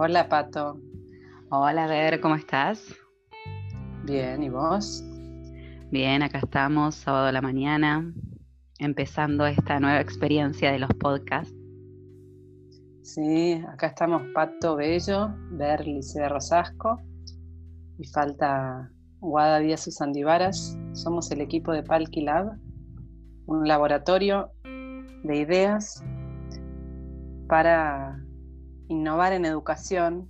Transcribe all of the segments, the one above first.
Hola, Pato. Hola, Ver, ¿cómo estás? Bien, ¿y vos? Bien, acá estamos, sábado a la mañana, empezando esta nueva experiencia de los podcasts. Sí, acá estamos Pato Bello, Ver de Rosasco y falta Guada Díaz Susandivaras. Somos el equipo de Palki Lab, un laboratorio de ideas para innovar en educación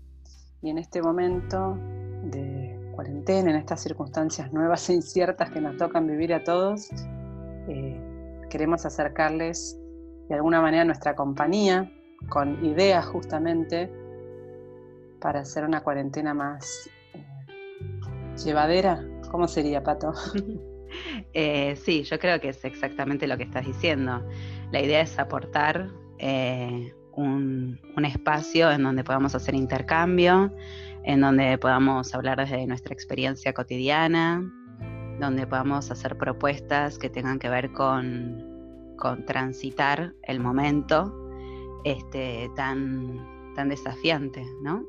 y en este momento de cuarentena, en estas circunstancias nuevas e inciertas que nos tocan vivir a todos, eh, queremos acercarles de alguna manera nuestra compañía con ideas justamente para hacer una cuarentena más eh, llevadera. ¿Cómo sería, Pato? Eh, sí, yo creo que es exactamente lo que estás diciendo. La idea es aportar un, espacio en donde podamos hacer intercambio, en donde podamos hablar desde nuestra experiencia cotidiana, donde podamos hacer propuestas que tengan que ver con, con transitar el momento este, tan, tan desafiante, ¿no?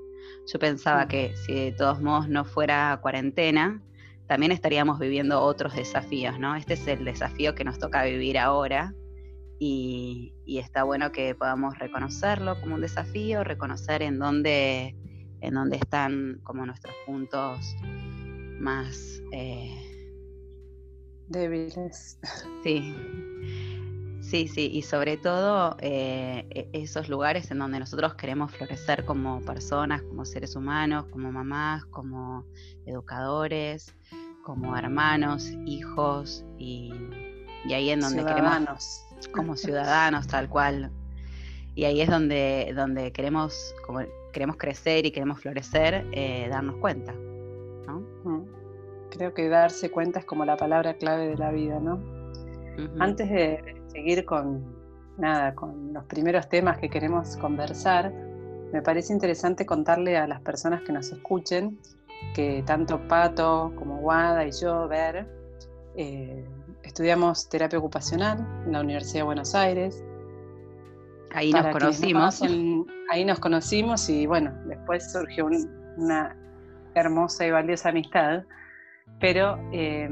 Yo pensaba que si de todos modos no fuera cuarentena, también estaríamos viviendo otros desafíos, ¿no? Este es el desafío que nos toca vivir ahora y, está bueno que podamos reconocerlo como un desafío, reconocer en dónde, en dónde están como nuestros puntos más eh, débiles. Sí, Sí, sí, y sobre todo eh, e, esos lugares en donde nosotros queremos florecer como personas, como seres humanos, como mamás, como educadores, como hermanos, hijos, y, ahí en donde queremos, como ciudadanos, tal cual. Y ahí es donde, donde queremos, como queremos crecer y queremos florecer, eh, darnos cuenta. ¿no? Mm. Creo que darse cuenta es como la palabra clave de la vida, ¿no? Antes de seguir con, nada, con los primeros temas que queremos conversar, me parece interesante contarle a las personas que nos escuchen que tanto Pato como Guada y yo, Ver, eh, estudiamos terapia ocupacional en la Universidad de Buenos Aires. Ahí nos conocimos. ahí nos conocimos y bueno, después surgió una hermosa y valiosa amistad. Pero eh,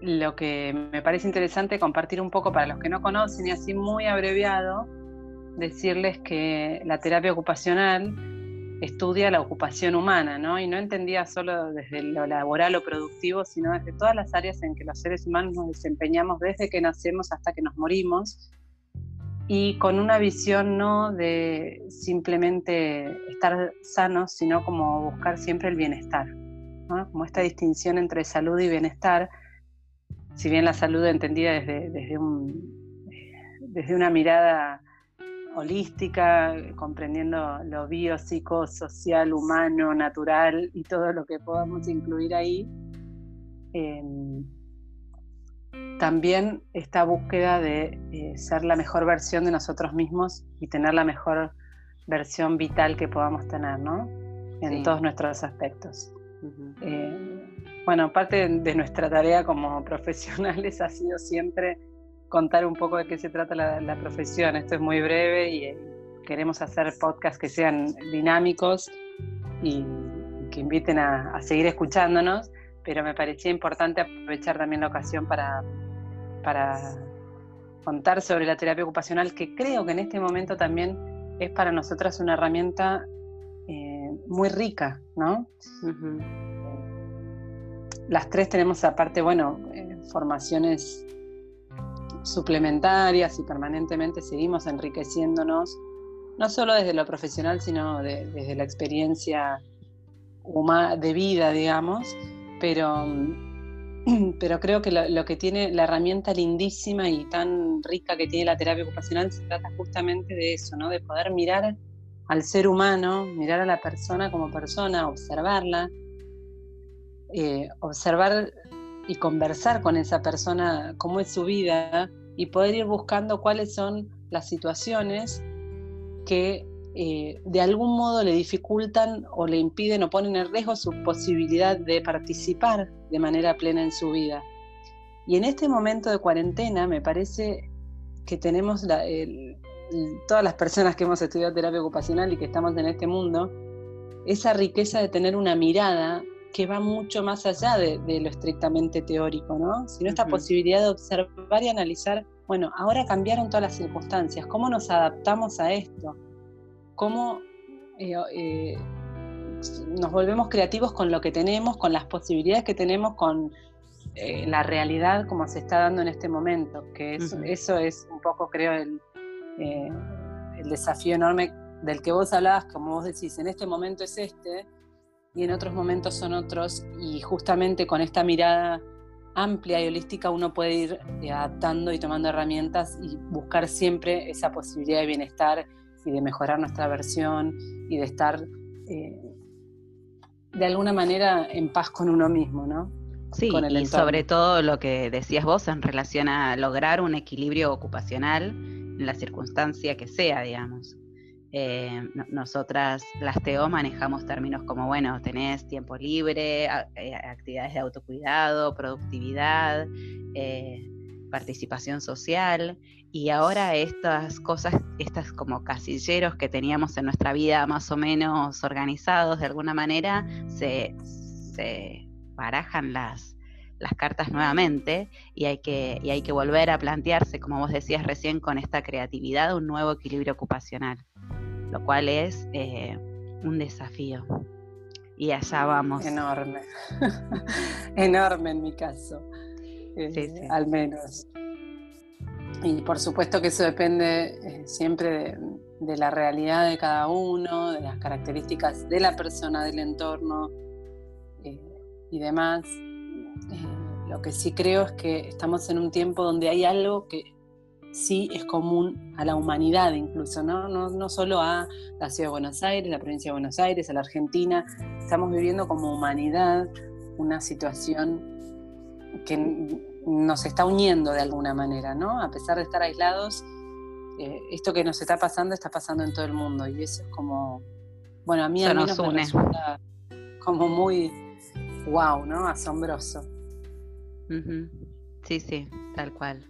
lo que me parece interesante compartir un poco para los que no conocen y así muy abreviado, decirles que la terapia ocupacional estudia la ocupación humana, ¿no? Y no entendía solo desde lo laboral o productivo, sino desde todas las áreas en que los seres humanos nos desempeñamos desde que nacemos hasta que nos morimos y con una visión no de simplemente estar sanos, sino como buscar siempre el bienestar, ¿no? como esta distinción entre salud y bienestar si bien la salud entendida desde, desde, un, desde una mirada holística, comprendiendo lo biopsicosocial, humano, natural y todo lo que podamos incluir ahí, em, también esta búsqueda de eh, ser la mejor versión de nosotros mismos y tener la mejor versión vital que podamos tener, ¿no? En todos nuestros aspectos. Bueno, parte de nuestra tarea como profesionales ha sido siempre contar un poco de qué se trata la, profesión. Esto es muy breve y eh, queremos hacer podcasts que sean dinámicos y, que inviten a, seguir escuchándonos, pero me parecía importante aprovechar también la ocasión para, para contar sobre la terapia ocupacional, que creo que en este momento también es para nosotras una herramienta eh, muy rica, ¿no? las tres tenemos aparte, bueno, eh, formaciones suplementarias y permanentemente seguimos enriqueciéndonos, no solo desde lo profesional, sino desde la experiencia de vida, digamos, pero, pero creo que lo, que tiene la herramienta lindísima y tan rica que tiene la terapia ocupacional se trata justamente de eso, ¿no? de poder mirar al ser humano, mirar a la persona como persona, observarla, eh, observar y conversar con esa persona cómo es su vida y poder ir buscando cuáles son las situaciones que eh, de algún modo le dificultan o le impiden o ponen en riesgo su posibilidad de participar de manera plena en su vida. Y en este momento de cuarentena me parece que tenemos todas las personas que hemos estudiado terapia ocupacional y que estamos en este mundo, esa riqueza de tener una mirada que va mucho más allá de, lo estrictamente teórico, ¿no? Sino esta posibilidad de observar y analizar, bueno, ahora cambiaron todas las circunstancias, ¿cómo nos adaptamos a esto? ¿Cómo eh, eh, nos volvemos creativos con lo que tenemos, con las posibilidades que tenemos, con eh, la realidad como se está dando en este momento? Que eso es un poco, creo, el, el desafío enorme del que vos hablabas, como vos decís, en este momento es este, y en otros momentos son otros, y justamente con esta mirada amplia y holística uno puede ir eh, adaptando y tomando herramientas y buscar siempre esa posibilidad de bienestar y de mejorar nuestra versión y de estar eh, de alguna manera en paz con uno mismo, ¿no? Sí, y sobre todo lo que decías vos en relación a lograr un equilibrio ocupacional en la circunstancia que sea, digamos. Eh, nosotras, las TEO, manejamos términos como, bueno, tenés tiempo libre, eh, actividades de autocuidado, productividad, eh, participación social, y ahora estas cosas, estas como casilleros que teníamos en nuestra vida más o menos organizados de alguna manera, se, se barajan las, las cartas nuevamente y hay, que, y hay que volver a plantearse, como vos decías recién, con esta creatividad, un nuevo equilibrio ocupacional lo cual es eh, un desafío. Y allá vamos. Enorme, enorme en mi caso, eh, al menos. Y por supuesto que eso depende eh, siempre de, la realidad de cada uno, de las características de la persona, del entorno y demás. lo que sí creo es que estamos en un tiempo donde hay algo que sí es común a la humanidad incluso, ¿no? No, solo a la ciudad de Buenos Aires, la provincia de Buenos Aires, a la Argentina, estamos viviendo como humanidad una situación que nos está uniendo de alguna manera, ¿no? A pesar de estar aislados, eh, esto que nos está pasando está pasando en todo el mundo y eso es como, bueno, a mí al menos me resulta como muy wow, ¿no? Asombroso. Sí, sí, tal cual.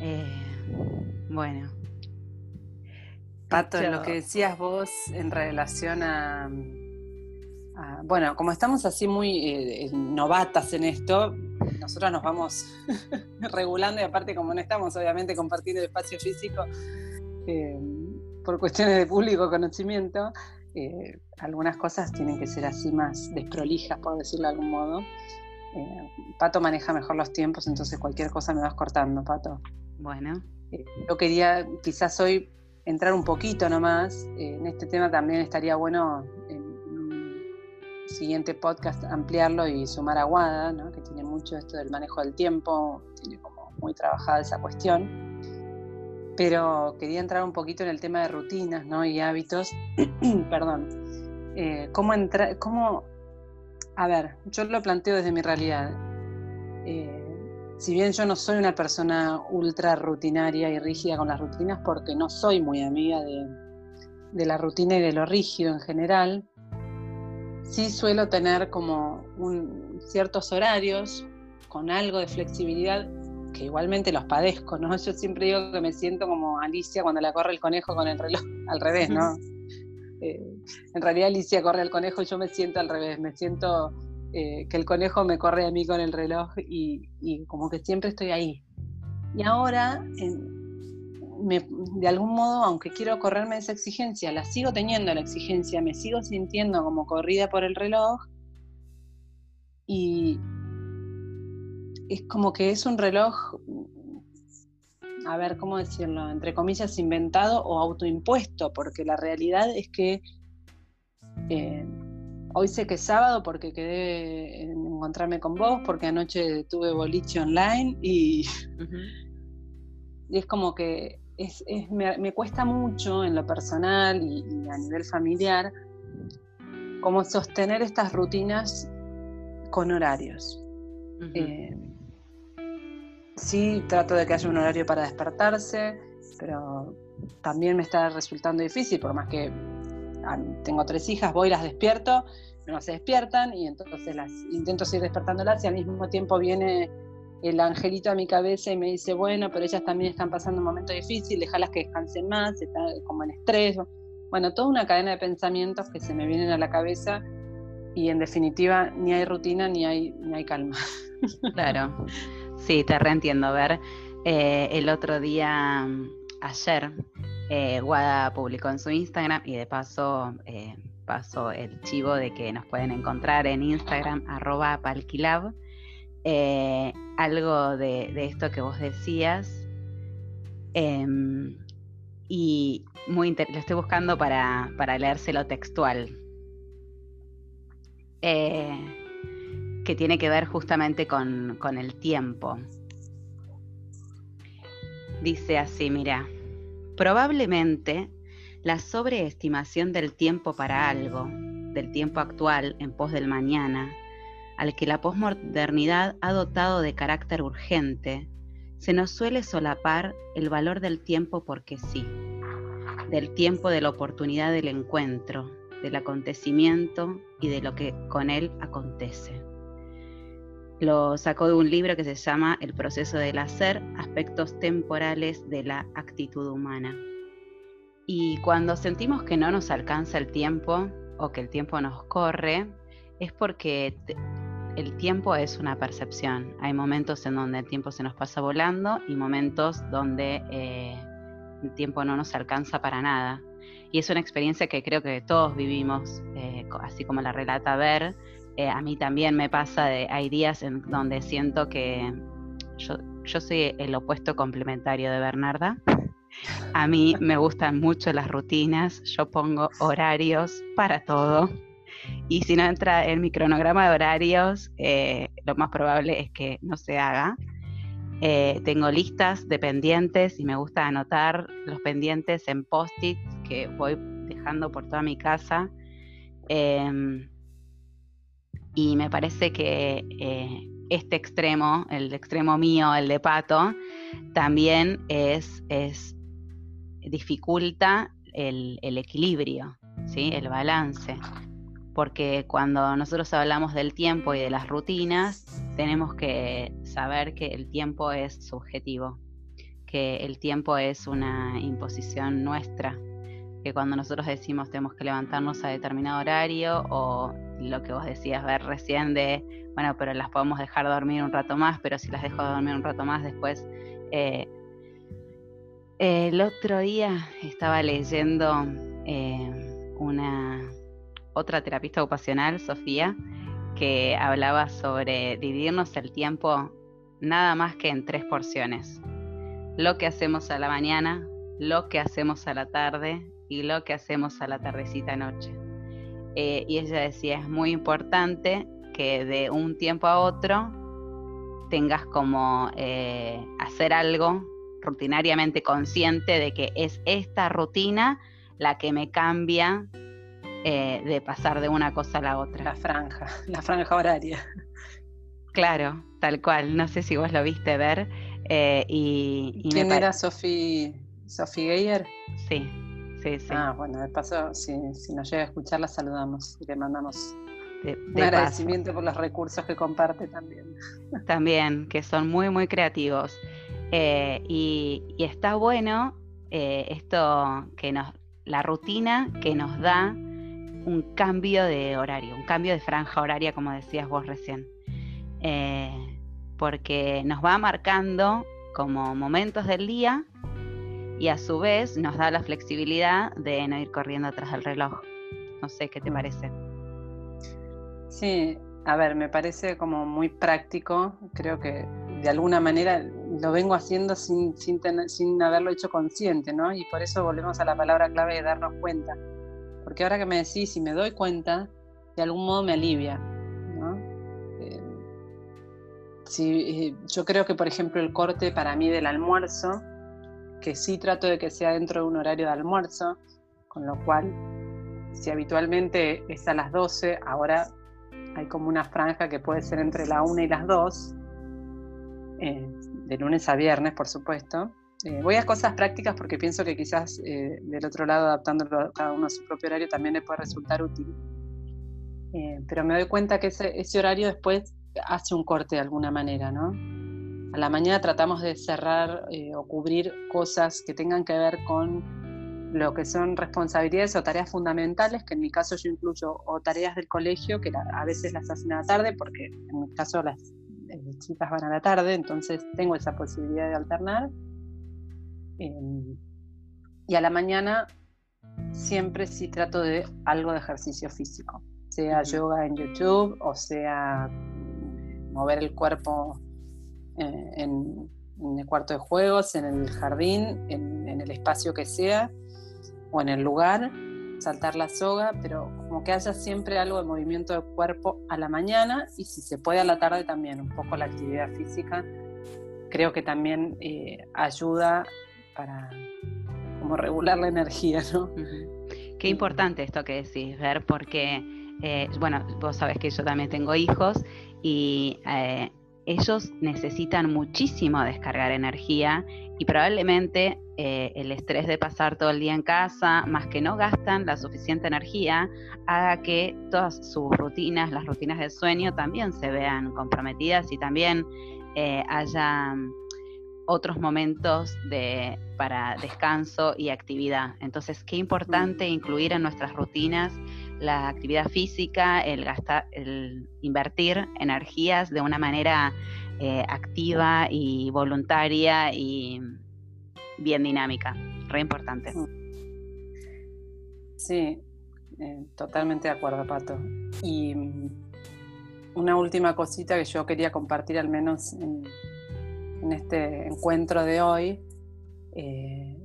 Eh, bueno. Pato, lo que decías vos en relación a, bueno, como estamos así muy eh, novatas en esto, nosotros nos vamos regulando y aparte como no estamos obviamente compartiendo el espacio físico eh, por cuestiones de público conocimiento, algunas cosas tienen que ser así más desprolijas, por decirlo de algún modo. Pato maneja mejor los tiempos, entonces cualquier cosa me vas cortando, Pato. Bueno. Eh, yo quería quizás hoy entrar un poquito nomás. Eh, en este tema también estaría bueno en un siguiente podcast ampliarlo y sumar a Guada, ¿no? que tiene mucho esto del manejo del tiempo, tiene como muy trabajada esa cuestión. Pero quería entrar un poquito en el tema de rutinas ¿no? y hábitos. Perdón. Eh, ¿Cómo entrar? ¿Cómo.? A ver, yo lo planteo desde mi realidad si bien yo no soy una persona ultra rutinaria y rígida con las rutinas, porque no soy muy amiga de, la rutina y de lo rígido en general, sí suelo tener como ciertos horarios con algo de flexibilidad que igualmente los padezco, ¿no? Yo siempre digo que me siento como Alicia cuando la corre el conejo con el reloj, al revés, ¿no? Eh, en realidad Alicia corre al conejo y yo me siento al revés, me siento eh, que el conejo me corre a mí con el reloj y, como que siempre estoy ahí. Y ahora, de algún modo, aunque quiero correrme esa exigencia, la sigo teniendo la exigencia, me sigo sintiendo como corrida por el reloj y es como que es un reloj, a ver, ¿cómo decirlo? Entre comillas, inventado o autoimpuesto, porque la realidad es que... Eh, Hoy sé que es sábado porque quedé en encontrarme con vos, porque anoche tuve boliche online y, y es como que es, me, cuesta mucho en lo personal y, a nivel familiar como sostener estas rutinas con horarios. Eh, sí, trato de que haya un horario para despertarse, pero también me está resultando difícil, por más que ah, tengo tres hijas, voy y las despierto no se despiertan y entonces las intento seguir despertándolas y al mismo tiempo viene el angelito a mi cabeza y me dice, bueno, pero ellas también están pasando un momento difícil, déjalas que descansen más, están como en estrés. Bueno, toda una cadena de pensamientos que se me vienen a la cabeza y en definitiva ni hay rutina ni hay, ni hay calma. Claro, sí, te reentiendo. A ver, eh, el otro día, ayer, eh, Guada publicó en su Instagram y de paso eh, pasó el chivo de que nos pueden encontrar en Instagram, arroba palquilab. Eh, algo de, esto que vos decías. Em, y muy lo estoy buscando para, para leérselo textual. Que tiene que ver justamente con, con el tiempo. Dice así, mira. Probablemente la sobreestimación del tiempo para algo, del tiempo actual en pos del mañana, al que la posmodernidad ha dotado de carácter urgente, se nos suele solapar el valor del tiempo porque sí, del tiempo de la oportunidad del encuentro, del acontecimiento y de lo que con él acontece. Lo sacó de un libro que se llama El proceso del hacer, aspectos temporales de la actitud humana. Y cuando sentimos que no nos alcanza el tiempo o que el tiempo nos corre, es porque el tiempo es una percepción. Hay momentos en donde el tiempo se nos pasa volando y momentos donde eh, el tiempo no nos alcanza para nada. Y es una experiencia que creo que todos vivimos, eh, así como la relata Ver, eh, a mí también me pasa, de, hay días en donde siento que yo, soy el opuesto complementario de Bernarda. A mí me gustan mucho las rutinas, yo pongo horarios para todo. Y si no entra en mi cronograma de horarios, eh, lo más probable es que no se haga. Eh, tengo listas de pendientes y me gusta anotar los pendientes en post-its que voy dejando por toda mi casa. Em, y me parece que eh, este extremo, el extremo mío, el de Pato, también es, es dificulta el, equilibrio, ¿sí? el balance. Porque cuando nosotros hablamos del tiempo y de las rutinas, tenemos que saber que el tiempo es subjetivo, que el tiempo es una imposición nuestra, que cuando nosotros decimos tenemos que levantarnos a determinado horario o lo que vos decías ver recién de, bueno, pero las podemos dejar dormir un rato más, pero si las dejo dormir un rato más después... Eh, el otro día estaba leyendo eh, una otra terapista ocupacional, Sofía, que hablaba sobre dividirnos el tiempo nada más que en tres porciones. Lo que hacemos a la mañana, lo que hacemos a la tarde y lo que hacemos a la tardecita noche. Eh, y ella decía, es muy importante que de un tiempo a otro tengas como eh, hacer algo rutinariamente consciente de que es esta rutina la que me cambia eh, de pasar de una cosa a la otra. La franja, la franja horaria. Claro, tal cual. No sé si vos lo viste ver. y, ¿Quién era Sophie, Sophie Geyer? Sí, Ah, bueno, de paso, si, nos llega a escuchar, la saludamos y le mandamos un agradecimiento por los recursos que comparte también. También, que son muy, muy creativos. Eh, y, está bueno eh, esto que nos, la rutina que nos da un cambio de horario, un cambio de franja horaria, como decías vos recién. Eh, porque nos va marcando como momentos del día y a su vez nos da la flexibilidad de no ir corriendo atrás del reloj. No sé qué te mm. parece. Sí, a ver, me parece como muy práctico, creo que de alguna manera lo vengo haciendo sin, sin, sin haberlo hecho consciente, ¿no? Y por eso volvemos a la palabra clave de darnos cuenta. Porque ahora que me decís, si me doy cuenta, de algún modo me alivia, ¿no? Eh, eh, yo creo que, por ejemplo, el corte para mí del almuerzo, que sí trato de que sea dentro de un horario de almuerzo, con lo cual, si habitualmente es a las 12, ahora hay como una franja que puede ser entre la 1 y las 2, eh, de lunes a viernes, por supuesto. Eh, voy a cosas prácticas porque pienso que quizás eh, del otro lado, adaptándolo cada uno a su propio horario, también le puede resultar útil. pero me doy cuenta que ese, ese horario después hace un corte de alguna manera, ¿no? A la mañana tratamos de cerrar eh, o cubrir cosas que tengan que ver con lo que son responsabilidades o tareas fundamentales, que en mi caso yo incluyo, o tareas del colegio, que a veces las hacen a la tarde, porque en mi caso las eh, chicas van a la tarde, entonces tengo esa posibilidad de alternar. Em, y a la mañana siempre sí trato de algo de ejercicio físico, sea yoga en YouTube o sea mover el cuerpo eh, en, el cuarto de juegos, en el jardín, en, el espacio que sea o en el lugar, saltar la soga, pero como que haya siempre algo de movimiento de cuerpo a la mañana y si se puede a la tarde también, un poco la actividad física, creo que también eh, ayuda para como regular la energía, ¿no? Qué importante esto que decís, ver, porque, eh, bueno, vos sabés que yo también tengo hijos y eh, ellos necesitan muchísimo descargar energía y probablemente eh, el estrés de pasar todo el día en casa, más que no gastan la suficiente energía, haga que todas sus rutinas, las rutinas de sueño, también se vean comprometidas y también haya otros momentos de, para descanso y actividad. Entonces, qué importante incluir en nuestras rutinas la actividad física, el gastar, el invertir energías de una manera eh, activa y voluntaria y bien dinámica. Re importante. Sí, eh, totalmente de acuerdo, Pato. Y mm, una última cosita que yo quería compartir al menos en, este encuentro de hoy eh,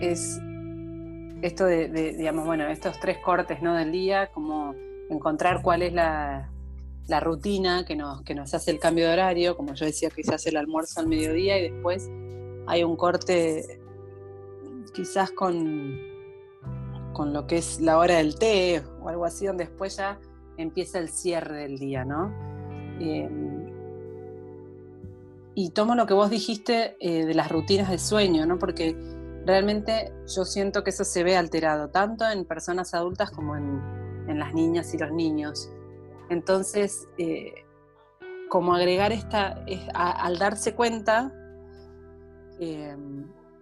es esto de, digamos, bueno, estos tres cortes ¿no? del día, como encontrar cuál es la, rutina que nos, que nos hace el cambio de horario, como yo decía hace el almuerzo al mediodía y después hay un corte quizás con, con lo que es la hora del té o algo así, donde después ya empieza el cierre del día, ¿no? Eh, y tomo lo que vos dijiste eh, de las rutinas de sueño, ¿no? Porque realmente yo siento que eso se ve alterado, tanto en personas adultas como en, las niñas y los niños. Entonces, eh, como agregar esta, al darse cuenta, eh,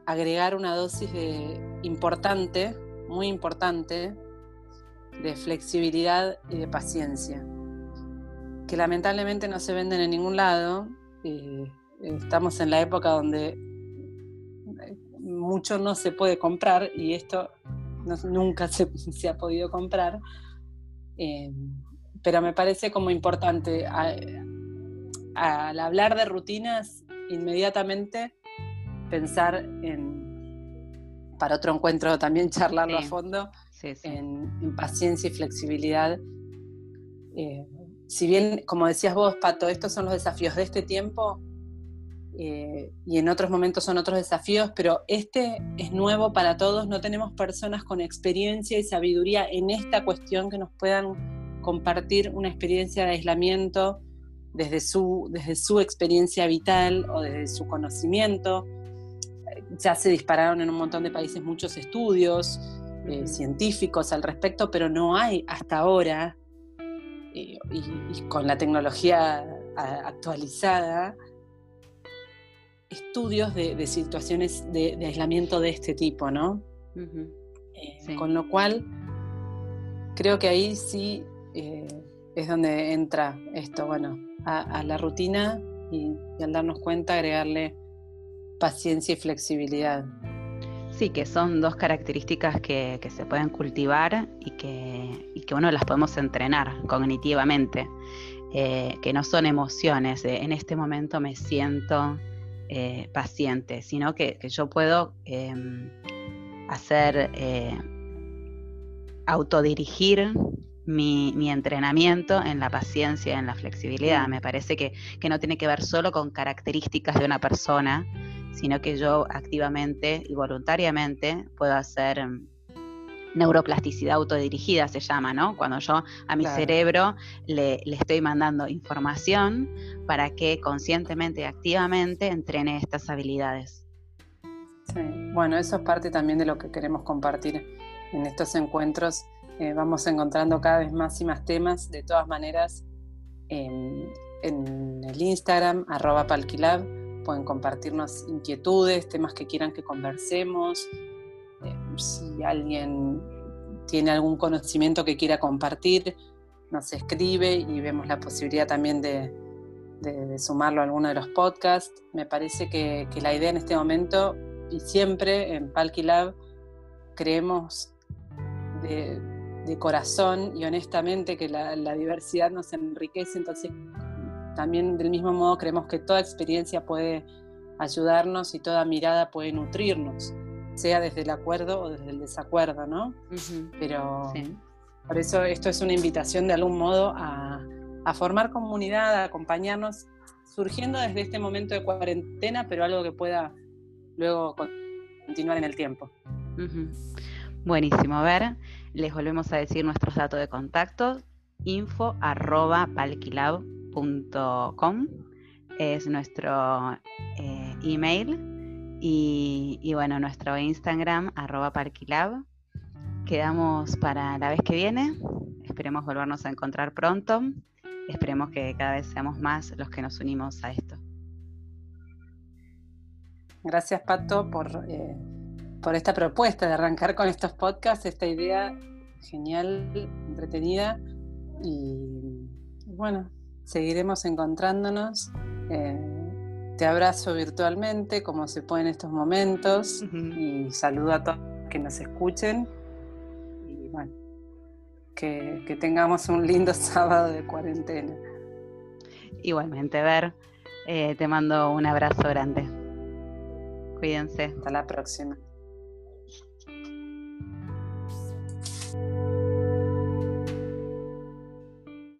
agregar una dosis de importante, muy importante, de flexibilidad y de paciencia, que lamentablemente no se venden en ningún lado estamos en la época donde mucho no se puede comprar y esto nunca se, ha podido comprar. Eh, pero me parece como importante al hablar de rutinas, inmediatamente pensar en, para otro encuentro también charlarlo a fondo, En, paciencia y flexibilidad. Eh, si bien, como decías vos, Pato, estos son los desafíos de este tiempo, eh, y en otros momentos son otros desafíos, pero este es nuevo para todos, no tenemos personas con experiencia y sabiduría en esta cuestión que nos puedan compartir una experiencia de aislamiento desde su, desde su experiencia vital o desde su conocimiento. Ya se dispararon en un montón de países muchos estudios eh, científicos al respecto, pero no hay hasta ahora, eh, y, con la tecnología actualizada, estudios de, situaciones de, aislamiento de este tipo, ¿no? Eh, con lo cual, creo que ahí sí eh, es donde entra esto, bueno, a, la rutina y, al darnos cuenta agregarle paciencia y flexibilidad. Sí, que son dos características que, se pueden cultivar y que, y que uno las podemos entrenar cognitivamente, eh, que no son emociones, en este momento me siento eh, paciente, sino que, yo puedo em, hacer, eh, autodirigir mi, entrenamiento en la paciencia, en la flexibilidad. Mm. Me parece que, que no tiene que ver solo con características de una persona, sino que yo activamente y voluntariamente puedo hacer em, neuroplasticidad autodirigida se llama, ¿no? Cuando yo a mi cerebro le, estoy mandando información para que conscientemente y activamente entrene estas habilidades. Sí, bueno, eso es parte también de lo que queremos compartir en estos encuentros. Eh, vamos encontrando cada vez más y más temas, de todas maneras. Em, en el Instagram, arroba palquilab, pueden compartirnos inquietudes, temas que quieran que conversemos. Eh, si alguien tiene algún conocimiento que quiera compartir, nos escribe y vemos la posibilidad también de, sumarlo a alguno de los podcasts. Me parece que, la idea en este momento y siempre en Palquilab creemos de, corazón y honestamente que la, diversidad nos enriquece, entonces también del mismo modo creemos que toda experiencia puede ayudarnos y toda mirada puede nutrirnos, sea desde el acuerdo o desde el desacuerdo, ¿no? Pero por eso esto es una invitación de algún modo a, formar comunidad, a acompañarnos, surgiendo desde este momento de cuarentena, pero algo que pueda luego continuar en el tiempo. Buenísimo, a ver, les volvemos a decir nuestros datos de contacto, info arroba es nuestro eh, email y, bueno, nuestro Instagram arroba palquilab quedamos para la vez que viene. Esperemos volvernos a encontrar pronto. Esperemos que cada vez seamos más los que nos unimos a esto. Gracias, Pato, por, eh, por esta propuesta de arrancar con estos podcasts, esta idea genial, entretenida. Y bueno, seguiremos encontrándonos. Eh, te abrazo virtualmente, como se puede en estos momentos, y saludo a todos que nos escuchen que, tengamos un lindo sábado de cuarentena. Igualmente, Ver, eh, te mando un abrazo grande. Cuídense. Hasta la próxima.